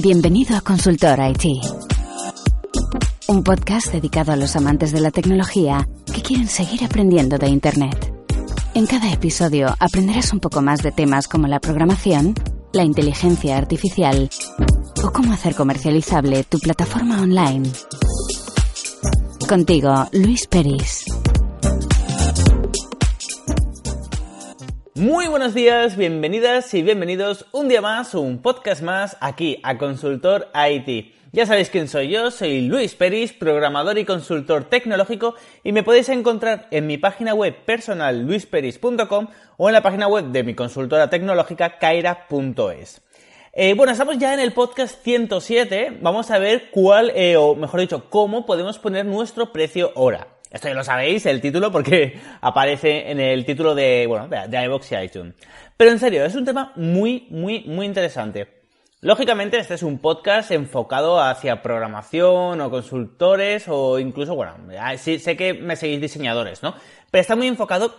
Bienvenido a Consultor IT. Un podcast dedicado a los amantes de la tecnología que quieren seguir aprendiendo de Internet. En cada episodio aprenderás un poco más de temas como la programación, la inteligencia artificial o cómo hacer comercializable tu plataforma online. Contigo, Luis Peris. Muy buenos días, bienvenidas y bienvenidos un día más, un podcast más aquí a Consultor IT. Ya sabéis quién soy yo, soy Luis Peris, programador y consultor tecnológico y me podéis encontrar en mi página web personal luisperis.com o en la página web de mi consultora tecnológica kaira.es. Eh, bueno, estamos ya en el podcast 107. Vamos a ver cuál, eh, o mejor dicho, cómo podemos poner nuestro precio hora. Esto ya lo sabéis, el título, porque aparece en el título de, bueno, de, iVoox y iTunes. Pero en serio, es un tema muy, muy, muy interesante. Lógicamente, este es un podcast enfocado hacia programación o consultores o incluso, bueno, sé que me seguís diseñadores, ¿no? Pero está muy enfocado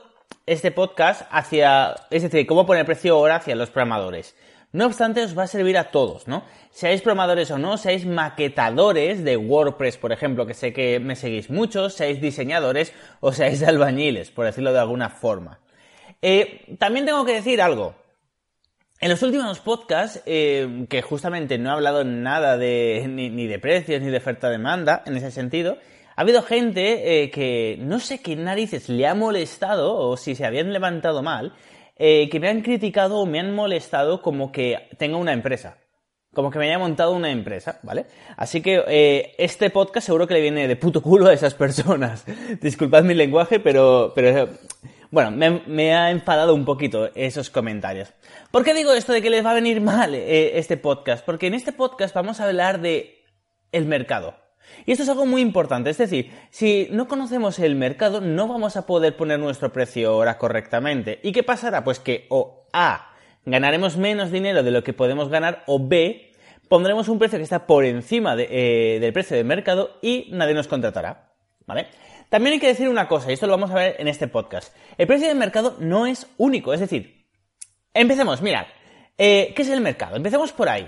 este podcast hacia, es decir, cómo poner precio hora hacia los programadores. No obstante, os va a servir a todos, ¿no? Seáis programadores o no, seáis maquetadores de WordPress, por ejemplo, que sé que me seguís muchos, seáis diseñadores o seáis albañiles, por decirlo de alguna forma. Eh, también tengo que decir algo. En los últimos podcasts, eh, que justamente no he hablado nada de ni, de precios ni de oferta-demanda en ese sentido, ha habido gente eh, que no sé qué narices le ha molestado o si se habían levantado mal eh, que me han criticado o me han molestado como que tenga una empresa. Como que me haya montado una empresa, ¿vale? Así que eh, este podcast seguro que le viene de puto culo a esas personas. Disculpad mi lenguaje, pero, pero bueno, me, ha enfadado un poquito esos comentarios. ¿Por qué digo esto de que les va a venir mal eh, este podcast? Porque en este podcast vamos a hablar de el mercado. Y esto es algo muy importante, es decir, si no conocemos el mercado no vamos a poder poner nuestro precio ahora correctamente. ¿Y qué pasará? Pues que o A, ganaremos menos dinero de lo que podemos ganar o B, pondremos un precio que está por encima eh, del precio del mercado y nadie nos contratará. ¿Vale? También hay que decir una cosa, y esto lo vamos a ver en este podcast. El precio del mercado no es único, es decir, empecemos, mirad, eh, ¿qué es el mercado? Empecemos por ahí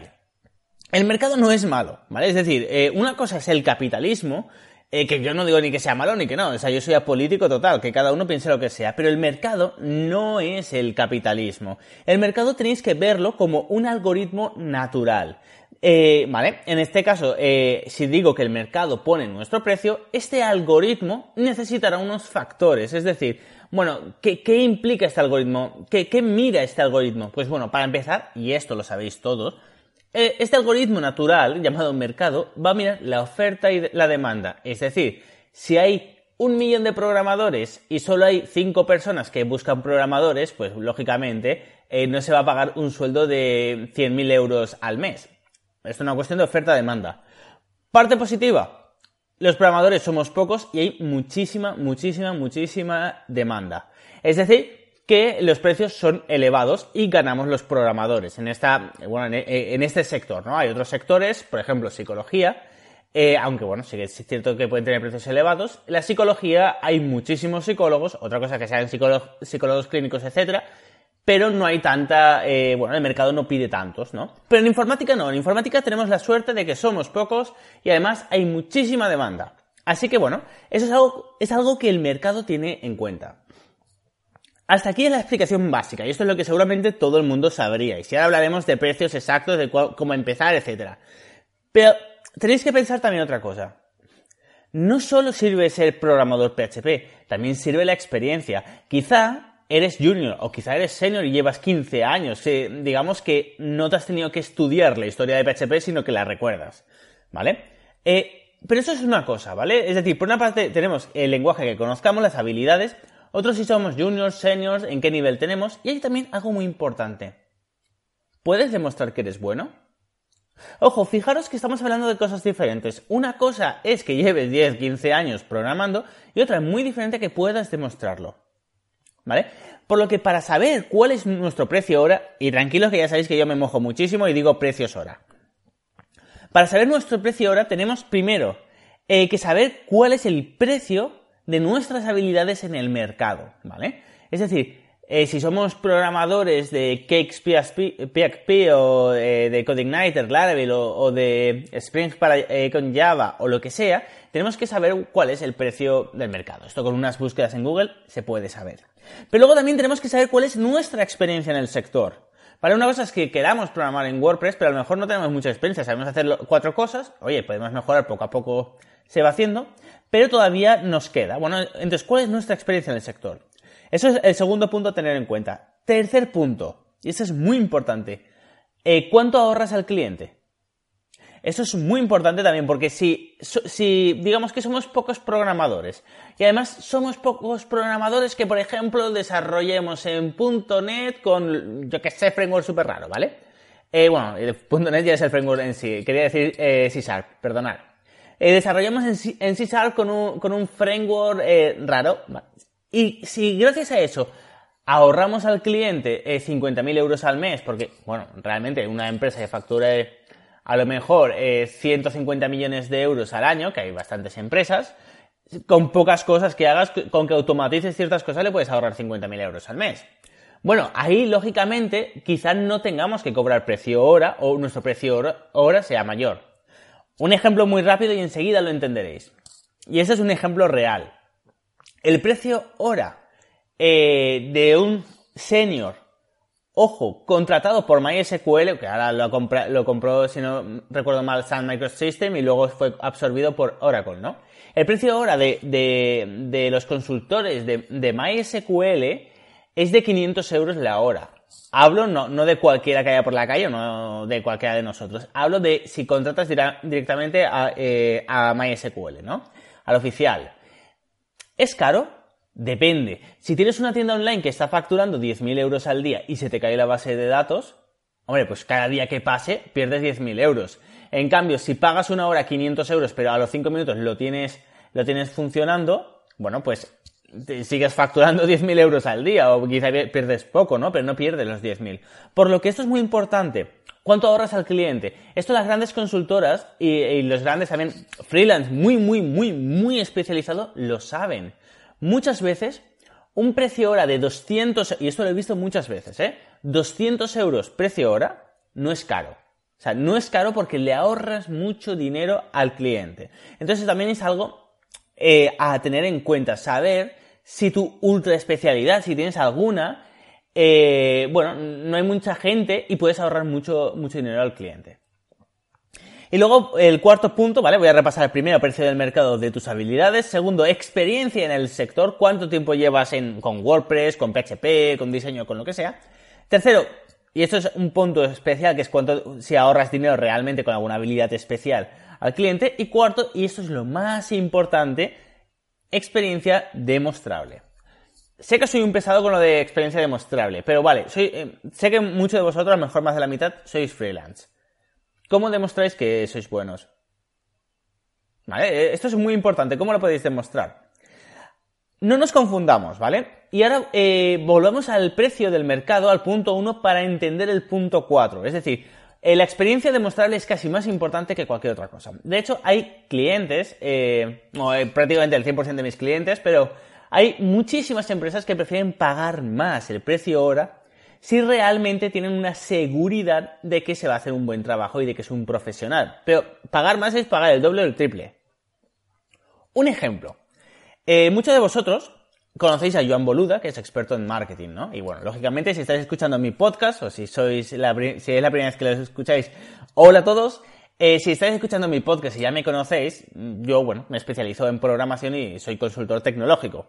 el mercado no es malo, ¿vale? Es decir, eh, una cosa es el capitalismo, eh, que yo no digo ni que sea malo ni que no, o sea, yo soy apolítico total, que cada uno piense lo que sea, pero el mercado no es el capitalismo. El mercado tenéis que verlo como un algoritmo natural. Eh, ¿Vale? En este caso, si digo que el mercado pone nuestro precio, este algoritmo necesitará unos factores, es decir, bueno, ¿qué, implica este algoritmo? ¿Qué, ¿Qué mira este algoritmo? Pues bueno, para empezar, y esto lo sabéis todos, este algoritmo natural, llamado mercado, va a mirar la oferta y la demanda. Es decir, si hay un millón de programadores y solo hay cinco personas que buscan programadores, pues lógicamente eh, no se va a pagar un sueldo de 100.000 euros al mes. Es una cuestión de oferta-demanda. Parte positiva. Los programadores somos pocos y hay muchísima, muchísima, muchísima demanda. Es decir, que los precios son elevados y ganamos los programadores en esta bueno en, este sector no hay otros sectores por ejemplo psicología eh, aunque bueno sí que es cierto que pueden tener precios elevados la psicología hay muchísimos psicólogos otra cosa que sean psicólogos, psicólogos clínicos etcétera pero no hay tanta, eh, bueno, el mercado no pide tantos, ¿no? Pero en informática no, en informática tenemos la suerte de que somos pocos y además hay muchísima demanda. Así que bueno, eso es algo, es algo que el mercado tiene en cuenta. Hasta aquí es la explicación básica, y esto es lo que seguramente todo el mundo sabría. Y si ahora hablaremos de precios exactos, de cómo empezar, etc. Pero tenéis que pensar también otra cosa. No solo sirve ser programador PHP, también sirve la experiencia. Quizá eres junior o quizá eres senior y llevas 15 años. digamos que no te has tenido que estudiar la historia de PHP, sino que la recuerdas. ¿Vale? Eh, pero eso es una cosa, ¿vale? Es decir, por una parte tenemos el lenguaje que conozcamos, las habilidades, otros si somos juniors, seniors, en qué nivel tenemos. Y hay también algo muy importante. ¿Puedes demostrar que eres bueno? Ojo, fijaros que estamos hablando de cosas diferentes. Una cosa es que lleves 10, 15 años programando y otra muy diferente que puedas demostrarlo. ¿Vale? Por lo que para saber cuál es nuestro precio hora, y tranquilos que ya sabéis que yo me mojo muchísimo y digo precios hora. Para saber nuestro precio hora tenemos primero eh, que saber cuál es el precio de nuestras habilidades en el mercado, ¿vale? Es decir, Eh, si somos programadores de Cakes PHP o eh, de CodeIgniter, Laravel o, de Spring para, eh, con Java o lo que sea, tenemos que saber cuál es el precio del mercado. Esto con unas búsquedas en Google se puede saber. Pero luego también tenemos que saber cuál es nuestra experiencia en el sector. Para una cosa es que queramos programar en WordPress, pero a lo mejor no tenemos mucha experiencia, sabemos hacer cuatro cosas, oye, podemos mejorar poco a poco, se va haciendo, pero todavía nos queda. Bueno, entonces, ¿cuál es nuestra experiencia en el sector? Eso es el segundo punto a tener en cuenta. Tercer punto, y este es muy importante, eh, ¿cuánto ahorras al cliente? Eso es muy importante también porque si, si digamos que somos pocos programadores y además somos pocos programadores que por ejemplo desarrollemos en .NET con yo que sé framework súper raro, ¿vale? Eh, bueno, .NET ya es el framework en sí, quería decir eh, C Sharp, perdonad. Eh, desarrollamos en, en con un, con un framework eh, raro, y si gracias a eso ahorramos al cliente 50.000 eh, euros al mes, porque, bueno, realmente una empresa que facture a lo mejor 150 millones de euros al año, que hay bastantes empresas, con pocas cosas que hagas, con que automatices ciertas cosas, le puedes ahorrar 50.000 euros al mes. Bueno, ahí lógicamente quizás no tengamos que cobrar precio hora o nuestro precio hora sea mayor. Un ejemplo muy rápido y enseguida lo entenderéis. Y ese es un ejemplo real. El precio hora eh, de un senior, ojo, contratado por MySQL, que ahora lo, compró, si no recuerdo mal, Sun Microsystem y luego fue absorbido por Oracle, ¿no? El precio hora de, de, los consultores de, de, MySQL es de 500 euros la hora. Hablo no, no de cualquiera que haya por la calle, no de cualquiera de nosotros. Hablo de si contratas directamente a, eh, a MySQL, ¿no? Al oficial. ¿Es caro? Depende. Si tienes una tienda online que está facturando 10.000 euros al día y se te cae la base de datos, hombre, pues cada día que pase pierdes 10.000 euros. En cambio, si pagas una hora 500 euros, pero a los 5 minutos lo tienes, lo tienes funcionando, bueno, pues sigues facturando 10.000 euros al día o quizá pierdes poco, ¿no? Pero no pierdes los 10.000. Por lo que esto es muy importante. ¿Cuánto ahorras al cliente? Esto las grandes consultoras y, los grandes también freelance muy, muy, muy, muy especializados lo saben. Muchas veces un precio hora de 200, y esto lo he visto muchas veces, ¿eh? 200 euros precio hora no es caro. O sea, no es caro porque le ahorras mucho dinero al cliente. Entonces también es algo eh, a tener en cuenta, saber si tu ultra especialidad, si tienes alguna, eh, bueno, no hay mucha gente y puedes ahorrar mucho, mucho dinero al cliente. Y luego el cuarto punto, ¿vale? Voy a repasar el primero, precio del mercado de tus habilidades. Segundo, experiencia en el sector, cuánto tiempo llevas en, con WordPress, con PHP, con diseño, con lo que sea. Tercero, y esto es un punto especial, que es cuánto, si ahorras dinero realmente con alguna habilidad especial al cliente. Y cuarto, y esto es lo más importante, experiencia demostrable. Sé que soy un pesado con lo de experiencia demostrable, pero vale, eh, sé que muchos de vosotros, a lo mejor más de la mitad, sois freelance. ¿Cómo demostráis que sois buenos? ¿Vale? Eh, esto es muy importante. ¿Cómo lo podéis demostrar? No nos confundamos, ¿vale? Y ahora eh, volvemos al precio del mercado, al punto 1, para entender el punto 4. Es decir, la experiencia demostrable es casi más importante que cualquier otra cosa. De hecho, hay clientes, prácticamente el 100% de mis clientes, pero hay muchísimas empresas que prefieren pagar más el precio hora si realmente tienen una seguridad de que se va a hacer un buen trabajo y de que es un profesional. Pero pagar más es pagar el doble o el triple. Un ejemplo. Eh, muchos de vosotros conocéis a Joan Boluda, que es experto en marketing, ¿no? Y bueno, lógicamente, si estáis escuchando mi podcast o si sois la, si es la primera vez que lo escucháis, hola a todos. Eh, si estáis escuchando mi podcast y ya me conocéis, yo, bueno, me especializo en programación y soy consultor tecnológico.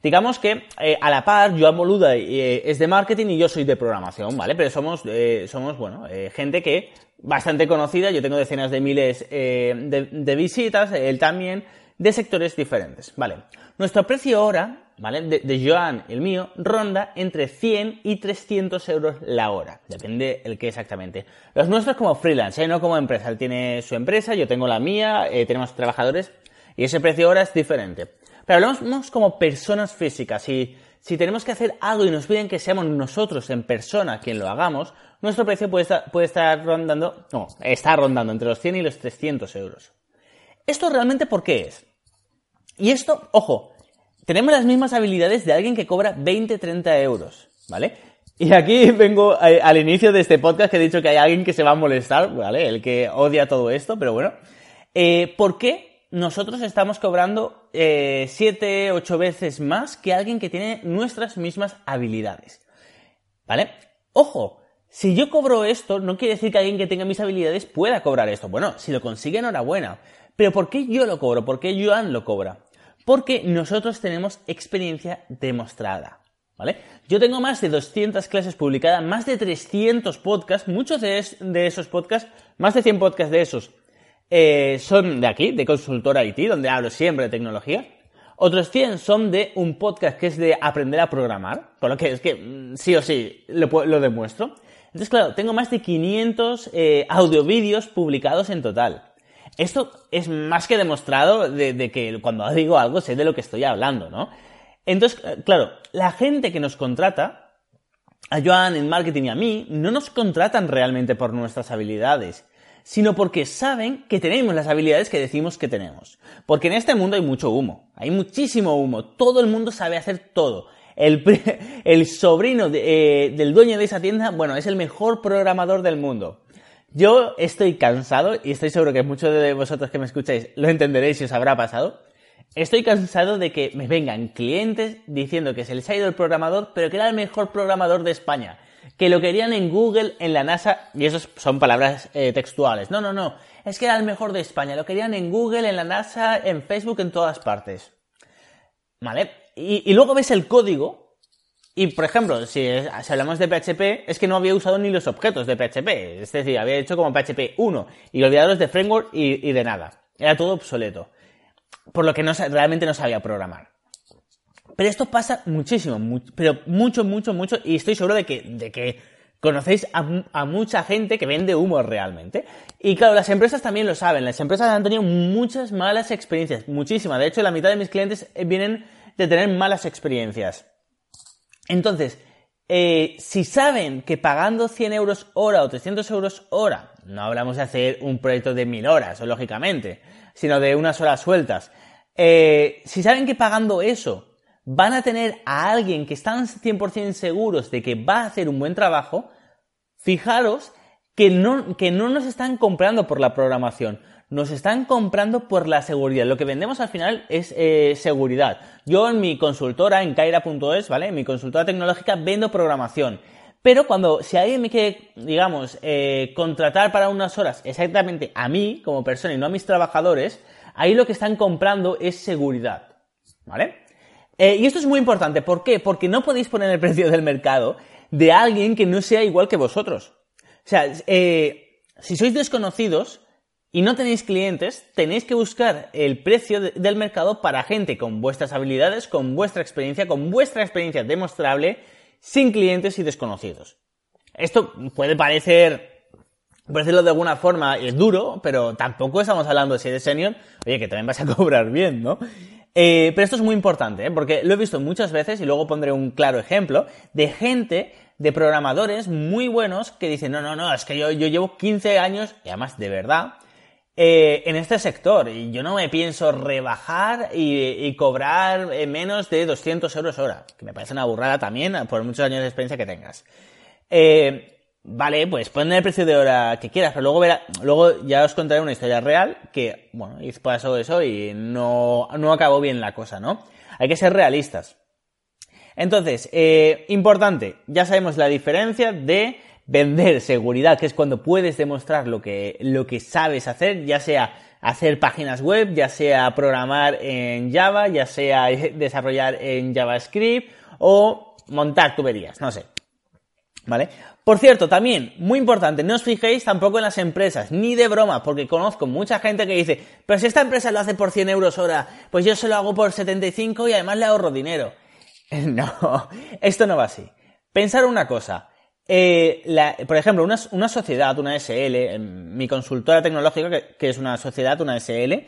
Digamos que eh, a la par, Joan Boluda eh, es de marketing y yo soy de programación, ¿vale? Pero somos, somos bueno, gente que bastante conocida, yo tengo decenas de miles de, de visitas, él también, de sectores diferentes, ¿vale? Nuestro precio ahora ¿vale? De, Joan, el mío, ronda entre 100 y 300 euros la hora. Depende el que exactamente. Los nuestros como freelance, ¿eh? no como empresa. Él tiene su empresa, yo tengo la mía, eh, tenemos trabajadores y ese precio hora es diferente. Pero hablamos como personas físicas. Si, si tenemos que hacer algo y nos piden que seamos nosotros en persona quien lo hagamos, nuestro precio puede estar, puede estar rondando, no, está rondando entre los 100 y los 300 euros. ¿Esto realmente por qué es? Y esto, ojo, tenemos las mismas habilidades de alguien que cobra 20, 30 euros. ¿vale? Y aquí vengo al inicio de este podcast que he dicho que hay alguien que se va a molestar, ¿vale? El que odia todo esto, pero bueno. Eh, ¿Por qué nosotros estamos cobrando eh, 7, 8 veces más que alguien que tiene nuestras mismas habilidades? ¿Vale? Ojo, si yo cobro esto, no quiere decir que alguien que tenga mis habilidades pueda cobrar esto. Bueno, si lo consigue, enhorabuena. Pero ¿por qué yo lo cobro? ¿Por qué Joan lo cobra? Porque nosotros tenemos experiencia demostrada. ¿Vale? Yo tengo más de 200 clases publicadas, más de 300 podcasts, muchos de, esos podcasts, más de 100 podcasts de esos, eh, son de aquí, de Consultora IT, donde hablo siempre de tecnología. Otros 100 son de un podcast que es de aprender a programar, con lo que es que mm, sí o sí lo, demuestro. Entonces, claro, tengo más de 500 eh, audiovídeos publicados en total. Esto es más que demostrado de, que cuando digo algo sé de lo que estoy hablando, ¿no? Entonces, eh, claro, la gente que nos contrata, a Joan en marketing y a mí, no nos contratan realmente por nuestras habilidades, sino porque saben que tenemos las habilidades que decimos que tenemos. Porque en este mundo hay mucho humo, hay muchísimo humo, todo el mundo sabe hacer todo el, sobrino eh, del dueño de esa tienda, bueno, es el mejor programador del mundo. Yo estoy cansado, y estoy seguro que muchos de vosotros que me escucháis lo entenderéis y os habrá pasado. Estoy cansado de que me vengan clientes diciendo que se les ha ido el programador, pero que era el mejor programador de España. Que lo querían en Google, en la NASA, y eso son palabras eh, textuales. No, no, no. Es que era el mejor de España. Lo querían en Google, en la NASA, en Facebook, en todas partes. ¿Vale? Y, luego ves el código y, por ejemplo, si, hablamos de PHP, es que no había usado ni los objetos de PHP. Es decir, había hecho como PHP 1 y olvidados de framework y, de nada. Era todo obsoleto. Por lo que realmente no sabía programar. Pero esto pasa muchísimo, pero mucho, mucho, mucho. Y estoy seguro de que, conocéis a, a, mucha gente que vende humo realmente. Y claro, las empresas también lo saben. Las empresas han tenido muchas malas experiencias, muchísimas. De hecho, la mitad de mis clientes vienen de tener malas experiencias. Entonces, eh, si saben que pagando 100 euros hora o 300 euros hora, no hablamos de hacer un proyecto de mil horas, lógicamente, sino de unas horas sueltas, eh, si saben que pagando eso van a tener a alguien que están 100% seguros de que va a hacer un buen trabajo, fijaros que no, que no nos están comprando por la programación, nos están comprando por la seguridad. Lo que vendemos al final es eh, seguridad. Yo en mi consultora, en Kaira.es, ¿vale? En mi consultora tecnológica vendo programación. Pero cuando, si alguien me quiere, digamos, eh, contratar para unas horas exactamente a mí como persona y no a mis trabajadores, ahí lo que están comprando es seguridad. ¿Vale? Eh, y esto es muy importante. ¿Por qué? Porque no podéis poner el precio del mercado de alguien que no sea igual que vosotros. O sea, si sois desconocidos, y no tenéis clientes, tenéis que buscar el precio del mercado para gente con vuestras habilidades, con vuestra experiencia, con vuestra experiencia demostrable, sin clientes y desconocidos. Esto puede parecer, por decirlo de alguna forma, es duro, pero tampoco estamos hablando de de senior, oye, que también vas a cobrar bien, ¿no? Eh, pero esto es muy importante, ¿eh? porque lo he visto muchas veces y luego pondré un claro ejemplo de gente, de programadores muy buenos que dicen, no, no, no, es que yo, yo llevo 15 años, y además de verdad, eh, en este sector. Y yo no me pienso rebajar y, cobrar eh, menos de 200 euros hora, que me parece una burrada también por muchos años de experiencia que tengas. Eh, vale, pues pon el precio de hora que quieras, pero luego, luego ya os contaré una historia real que, bueno, pasó eso y no, no acabó bien la cosa, ¿no? Hay que ser realistas. Entonces, importante, ya sabemos la diferencia de vender seguridad, que es cuando puedes demostrar lo que, lo que sabes hacer, ya sea hacer páginas web, ya sea programar en Java, ya sea desarrollar en JavaScript o montar tuberías, no sé. ¿Vale? Por cierto, también, muy importante, no os fijéis tampoco en las empresas, ni de broma, porque conozco mucha gente que dice, pero si esta empresa lo hace por 100 euros hora, pues yo se lo hago por 75 y además le ahorro dinero. No, esto no va así. Pensar una cosa, eh, por ejemplo, una, sociedad, una SL, mi consultora tecnológica, que, es una sociedad, una SL,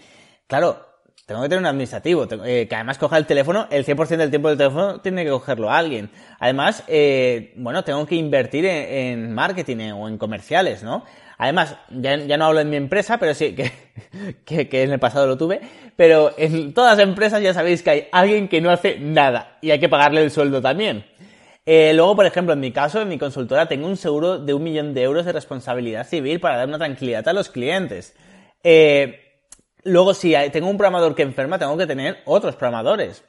claro, tengo que tener un administrativo, eh, que además coja el teléfono, el 100% del tiempo del teléfono tiene que cogerlo alguien. Además, eh, bueno, tengo que invertir en, marketing o en comerciales, ¿no? Además, ya, no hablo en mi empresa, pero sí, que, que, en el pasado lo tuve, pero en todas las empresas ya sabéis que hay alguien que no hace nada y hay que pagarle el sueldo también. Eh, luego, por ejemplo, en mi caso, en mi consultora, tengo un seguro de un millón de euros de responsabilidad civil para dar una tranquilidad a los clientes. Eh, luego, si tengo un programador que enferma, tengo que tener otros programadores.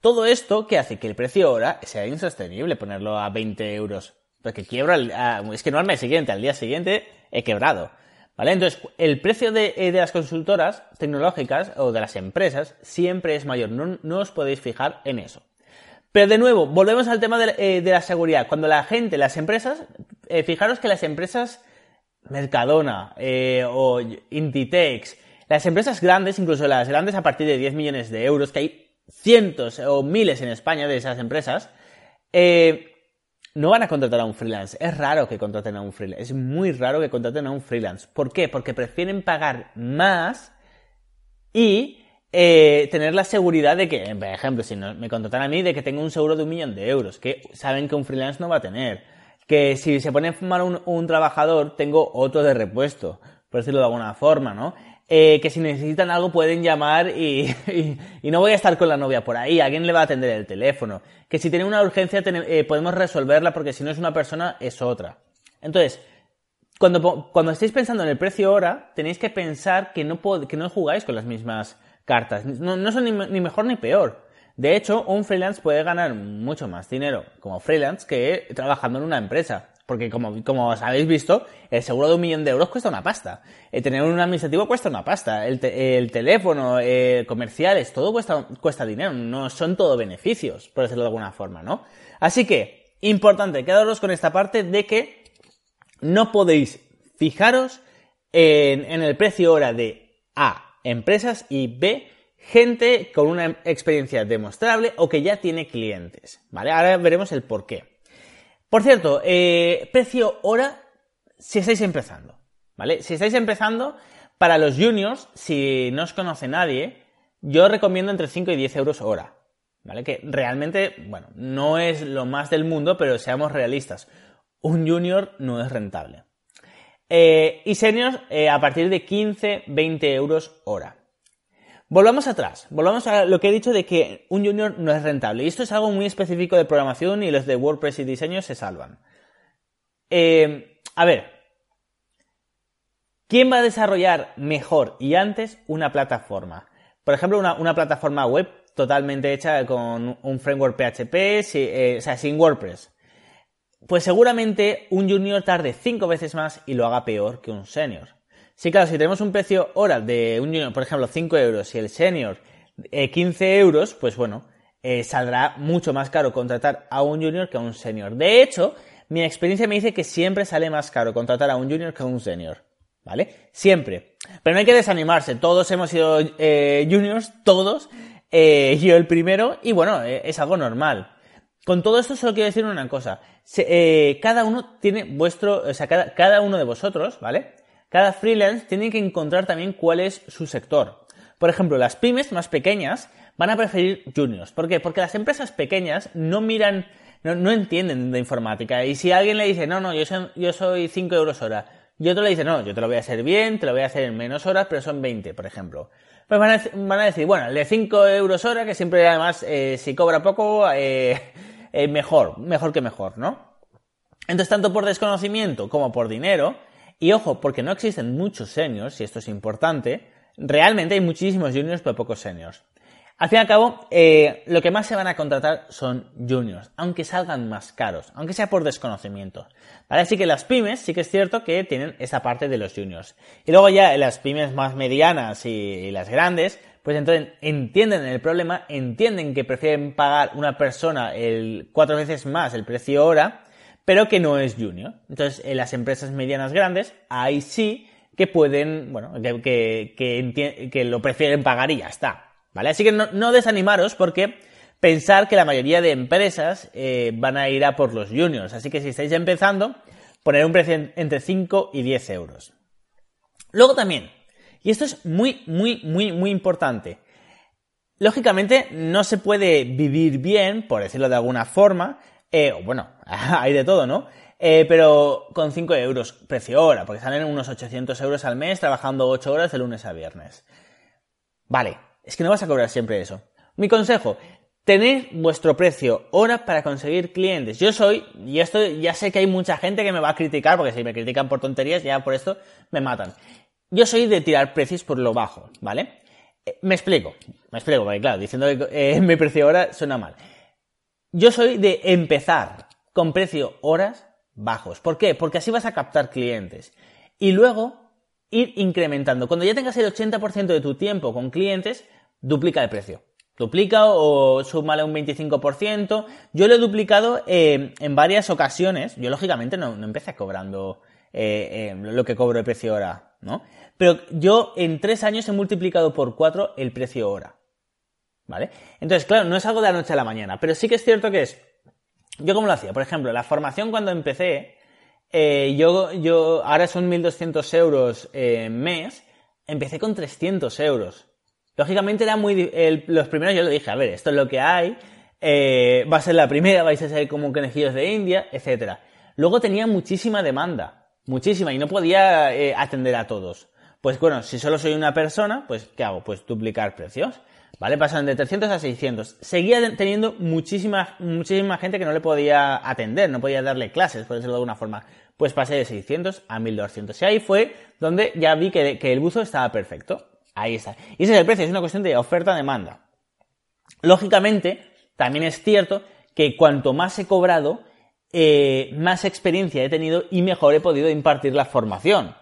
Todo esto que hace que el precio ahora sea insostenible ponerlo a 20 euros. Porque quiebra, es que no al mes siguiente, al día siguiente he quebrado. ¿Vale? Entonces, el precio de, eh, las consultoras tecnológicas o de las empresas siempre es mayor. No, os podéis fijar en eso. Pero de nuevo, volvemos al tema de, eh, la seguridad. Cuando la gente, las empresas, eh, fijaros que las empresas Mercadona o Inditex, las empresas grandes, incluso las grandes a partir de 10 millones de euros, que hay cientos o miles en España de esas empresas, no van a contratar a un freelance. Es raro que contraten a un freelance. Es muy raro que contraten a un freelance. ¿Por qué? Porque prefieren pagar más y eh, tener la seguridad de que, por ejemplo, si me contratan a mí, de que tengo un seguro de un millón de euros, que saben que un freelance no va a tener. Que si se pone mal un, un trabajador, tengo otro de repuesto, por decirlo de alguna forma, ¿no? Eh, que si necesitan algo pueden llamar y, no voy a estar con la novia por ahí, alguien le va a atender el teléfono. Que si tiene una urgencia eh, podemos resolverla porque si no es una persona es otra. Entonces, cuando, cuando estéis pensando en el precio hora, tenéis que pensar que no, que no jugáis con las mismas cartas. No, no son ni, ni mejor ni peor. De hecho, un freelance puede ganar mucho más dinero como freelance que trabajando en una empresa. Porque como, como os habéis visto, el seguro de un millón de euros cuesta una pasta. El tener un administrativo cuesta una pasta. El, teléfono, eh, comerciales, todo cuesta, cuesta dinero. No son todo beneficios, por decirlo de alguna forma, ¿no? Así que, importante, quedaros con esta parte de que no podéis fijaros en, en el precio hora de A, empresas y B, gente con una experiencia demostrable o que ya tiene clientes, ¿vale? Ahora veremos el por qué. Por cierto, eh, precio hora si estáis empezando, ¿vale? Si estáis empezando, para los juniors, si no os conoce nadie, yo recomiendo entre 5 y 10 euros hora, ¿vale? Que realmente, bueno, no es lo más del mundo, pero seamos realistas. Un junior no es rentable. Eh, y seniors eh, a partir de 15, 20 euros hora. Volvamos atrás, volvamos a lo que he dicho de que un junior no es rentable. Y esto es algo muy específico de programación y los de WordPress y diseño se salvan. Eh, a ver, ¿quién va a desarrollar mejor y antes una plataforma? Por ejemplo, una, plataforma web totalmente hecha con un framework PHP, o sea, sin WordPress. Pues seguramente un junior tarde cinco veces más y lo haga peor que un senior. Sí, claro, si tenemos un precio hora de un junior, por ejemplo, 5 euros y el senior 15 eh, euros, pues bueno, eh, saldrá mucho más caro contratar a un junior que a un senior. De hecho, mi experiencia me dice que siempre sale más caro contratar a un junior que a un senior. ¿Vale? Siempre. Pero no hay que desanimarse. Todos hemos sido eh, juniors, todos. yo el primero. Y bueno, es algo normal. Con todo esto solo quiero decir una cosa. cada uno tiene vuestro, o sea, cada, uno de vosotros, ¿vale? cada freelance tiene que encontrar también cuál es su sector. Por ejemplo, las pymes más pequeñas van a preferir juniors. ¿Por qué? Porque las empresas pequeñas no miran, no, entienden de informática. Y si alguien le dice, no, no, yo soy, yo soy 5 euros hora, y otro le dice, no, yo te lo voy a hacer bien, te lo voy a hacer en menos horas, pero son 20, por ejemplo. Pues van a, decir, bueno, el de 5 euros hora, que siempre además, eh, si cobra poco, eh, eh, mejor, mejor que mejor, ¿no? Entonces, tanto por desconocimiento como por dinero, y ojo, porque no existen muchos seniors, y esto es importante, realmente hay muchísimos juniors pero pocos seniors. Al fin y al cabo, eh, lo que más se van a contratar son juniors, aunque salgan más caros, aunque sea por desconocimiento. Así que las pymes sí que es cierto que tienen esa parte de los juniors. Y luego ya las pymes más medianas y, las grandes, pues entonces entienden el problema, entienden que prefieren pagar una persona el cuatro veces más el precio hora, pero que no es junior. Entonces, en las empresas medianas grandes, ahí sí que pueden, bueno, que, lo prefieren pagar y ya está. ¿Vale? Así que no, desanimaros porque pensar que la mayoría de empresas eh, van a ir a por los juniors. Así que si estáis empezando, poner un precio entre 5 y 10 euros. Luego también, y esto es muy, muy, muy, muy importante. Lógicamente, no se puede vivir bien, por decirlo de alguna forma, eh, bueno, hay de todo, ¿no? Eh, pero con 5 euros precio hora, porque salen unos 800 euros al mes trabajando 8 horas de lunes a viernes. Vale, es que no vas a cobrar siempre eso. Mi consejo, tener vuestro precio hora para conseguir clientes. Yo soy, y esto ya sé que hay mucha gente que me va a criticar, porque si me critican por tonterías, ya por esto me matan. Yo soy de tirar precios por lo bajo, ¿vale? Eh, me explico, me explico, porque claro, diciendo que eh, mi precio hora suena mal. Yo soy de empezar con precio horas bajos. ¿Por qué? Porque así vas a captar clientes. Y luego ir incrementando. Cuando ya tengas el 80% de tu tiempo con clientes, duplica el precio. Duplica o súmale un 25%. Yo lo he duplicado eh, en varias ocasiones. Yo, lógicamente, no, empecé cobrando lo que cobro de precio hora, ¿no? Pero yo en tres años he multiplicado por cuatro el precio hora. ¿Vale? Entonces, claro, no es algo de la noche a la mañana, pero sí que es cierto que es. Yo cómo lo hacía, por ejemplo, la formación cuando empecé, yo, yo, ahora son 1.200 euros mes, empecé con 300 euros. Lógicamente era muy... los primeros yo le dije, a ver, esto es lo que hay, eh, va a ser la primera, vais a ser como conejillos de India, etc. Luego tenía muchísima demanda, muchísima, y no podía eh, atender a todos. Pues bueno, si solo soy una persona, pues ¿qué hago? Pues duplicar precios. ¿Vale? Pasan de 300 a 600. Seguía teniendo muchísima, muchísima gente que no le podía atender, no podía darle clases, por decirlo de alguna forma. Pues pasé de 600 a 1200. Y ahí fue donde ya vi que el buzo estaba perfecto. Ahí está. Y ese es el precio, es una cuestión de oferta-demanda. Lógicamente, también es cierto que cuanto más he cobrado, eh, más experiencia he tenido y mejor he podido impartir la formación.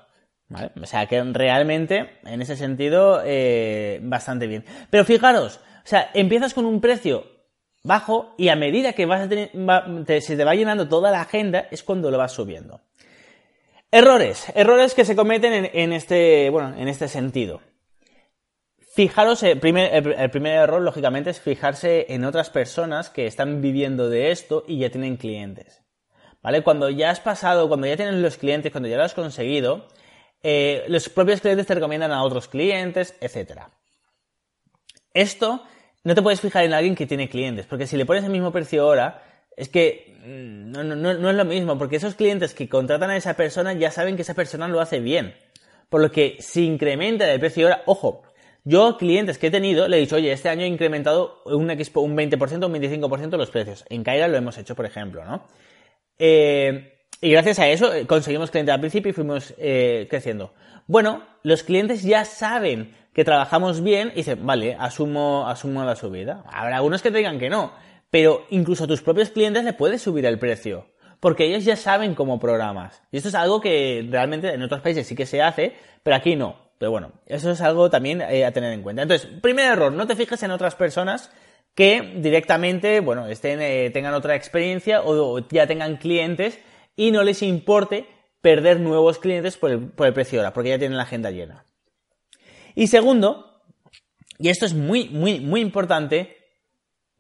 ¿Vale? O sea que realmente, en ese sentido, eh, bastante bien. Pero fijaros, o sea, empiezas con un precio bajo y a medida que vas a tener, se te va llenando toda la agenda es cuando lo vas subiendo. Errores, errores que se cometen en este, bueno, en este sentido. Fijaros, el primer, el primer, error, lógicamente, es fijarse en otras personas que están viviendo de esto y ya tienen clientes. ¿Vale? Cuando ya has pasado, cuando ya tienes los clientes, cuando ya lo has conseguido, eh, los propios clientes te recomiendan a otros clientes, etc. Esto no te puedes fijar en alguien que tiene clientes, porque si le pones el mismo precio ahora, es que mm, no, no, no es lo mismo, porque esos clientes que contratan a esa persona ya saben que esa persona lo hace bien. Por lo que si incrementa el precio ahora, ojo, yo, clientes que he tenido, le he dicho, oye, este año he incrementado un, Expo, un 20%, un 25% los precios. En Kaira lo hemos hecho, por ejemplo, ¿no? Eh, y gracias a eso eh, conseguimos clientes al principio y fuimos eh, creciendo. Bueno, los clientes ya saben que trabajamos bien y dicen, vale, asumo, asumo la subida. Habrá algunos que te digan que no, pero incluso a tus propios clientes le puedes subir el precio. Porque ellos ya saben cómo programas. Y esto es algo que realmente en otros países sí que se hace, pero aquí no. Pero bueno, eso es algo también eh, a tener en cuenta. Entonces, primer error, no te fijes en otras personas que directamente, bueno, estén, eh, tengan otra experiencia o, ya tengan clientes y no les importe perder nuevos clientes por el, precio hora, porque ya tienen la agenda llena. Y segundo, y esto es muy, muy, muy importante,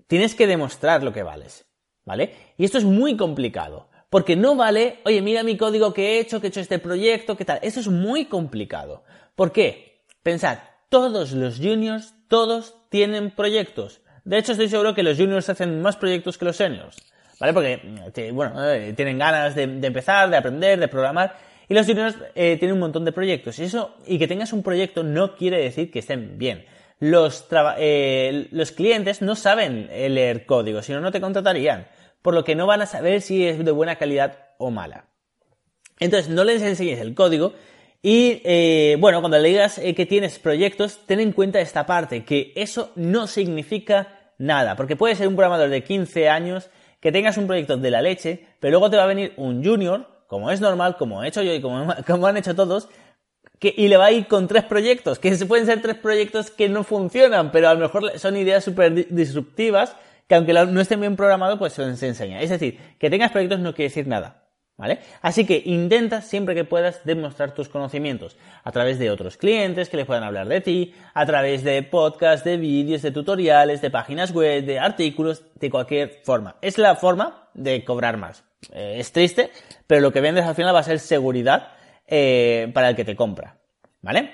tienes que demostrar lo que vales, ¿vale? Y esto es muy complicado, porque no vale, oye, mira mi código que he hecho, que he hecho este proyecto, qué tal. Eso es muy complicado. ¿Por qué? Pensad, todos los juniors, todos tienen proyectos. De hecho, estoy seguro que los juniors hacen más proyectos que los seniors. ¿Vale? Porque, bueno, eh, tienen ganas de, empezar, de aprender, de programar. Y los juniors eh, tienen un montón de proyectos. Y eso, y que tengas un proyecto no quiere decir que estén bien. Los, eh, los clientes no saben leer código, si no, no te contratarían. Por lo que no van a saber si es de buena calidad o mala. Entonces, no les enseñes el código, y eh, bueno, cuando le digas eh, que tienes proyectos, ten en cuenta esta parte, que eso no significa nada, porque puede ser un programador de 15 años que tengas un proyecto de la leche, pero luego te va a venir un junior, como es normal, como he hecho yo y como, han hecho todos, que, y le va a ir con tres proyectos, que pueden ser tres proyectos que no funcionan, pero a lo mejor son ideas súper disruptivas, que aunque no estén bien programados, pues se enseña. Es decir, que tengas proyectos no quiere decir nada. ¿Vale? Así que intenta siempre que puedas demostrar tus conocimientos a través de otros clientes que les puedan hablar de ti, a través de podcasts, de vídeos, de tutoriales, de páginas web, de artículos, de cualquier forma. Es la forma de cobrar más. Eh, es triste, pero lo que vendes al final va a ser seguridad eh, para el que te compra. ¿Vale?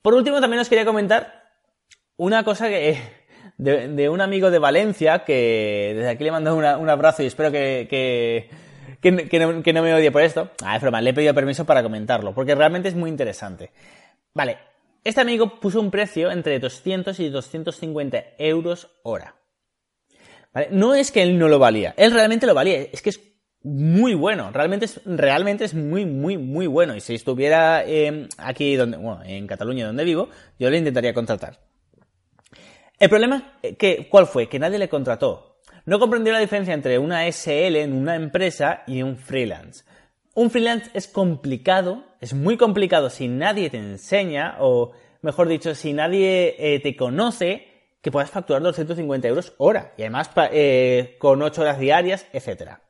Por último, también os quería comentar una cosa que de, un amigo de Valencia que desde aquí le mando un abrazo y espero que que, no, me odie por esto. Ah, es broma, le he pedido permiso para comentarlo, porque realmente es muy interesante. Vale, este amigo puso un precio entre 200 y 250 euros hora. No es que él no lo valía, él realmente lo valía, es que es muy bueno, realmente es, realmente es muy, muy, muy bueno. Y si estuviera em, aquí donde, bueno, en Cataluña donde vivo, yo le intentaría contratar. El problema, eh, que, ¿cuál fue? Que nadie le contrató. No comprendió la diferencia entre una SL en una empresa y un freelance. Un freelance es complicado, es muy complicado si nadie te enseña, o mejor dicho, si nadie eh, te conoce, que puedas facturar 250 euros hora. Y además eh, con 8 horas diarias, etcétera.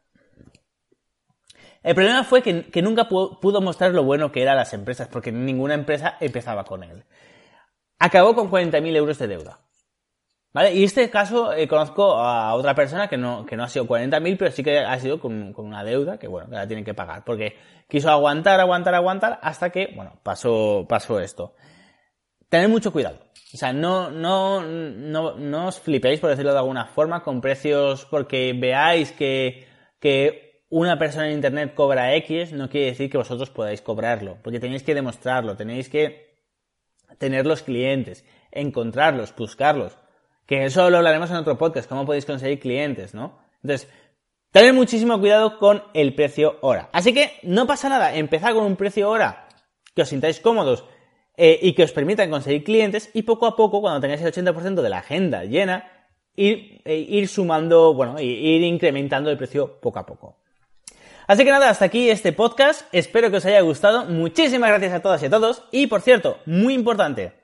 El problema fue que, nunca pudo, mostrar lo bueno que eran las empresas, porque ninguna empresa empezaba con él. Acabó con 40.000 euros de deuda. ¿Vale? Y este caso eh, conozco a otra persona que no, que no ha sido 40.000, pero sí que ha sido con, una deuda que, bueno, que la tienen que pagar. Porque quiso aguantar, aguantar, aguantar, hasta que, bueno, pasó, pasó esto. Tened mucho cuidado. O sea, no, no, no, no os flipéis, por decirlo de alguna forma, con precios porque veáis que, que una persona en Internet cobra X, no quiere decir que vosotros podáis cobrarlo, porque tenéis que demostrarlo, tenéis que tener los clientes, encontrarlos, buscarlos, que eso lo hablaremos en otro podcast, cómo podéis conseguir clientes, ¿no? Entonces, tened muchísimo cuidado con el precio hora. Así que no pasa nada, empezad con un precio hora que os sintáis cómodos eh, y que os permitan conseguir clientes y poco a poco, cuando tengáis el 80% de la agenda llena, ir, eh, ir sumando, bueno, ir incrementando el precio poco a poco. Así que nada, hasta aquí este podcast. Espero que os haya gustado. Muchísimas gracias a todas y a todos. Y por cierto, muy importante,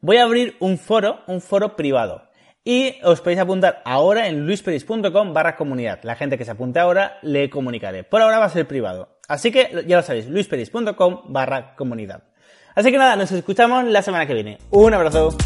voy a abrir un foro, un foro privado. Y os podéis apuntar ahora en luisperis.com barra comunidad. La gente que se apunte ahora le comunicaré. Por ahora va a ser privado. Así que ya lo sabéis, luisperis.com barra comunidad. Así que nada, nos escuchamos la semana que viene. Un abrazo.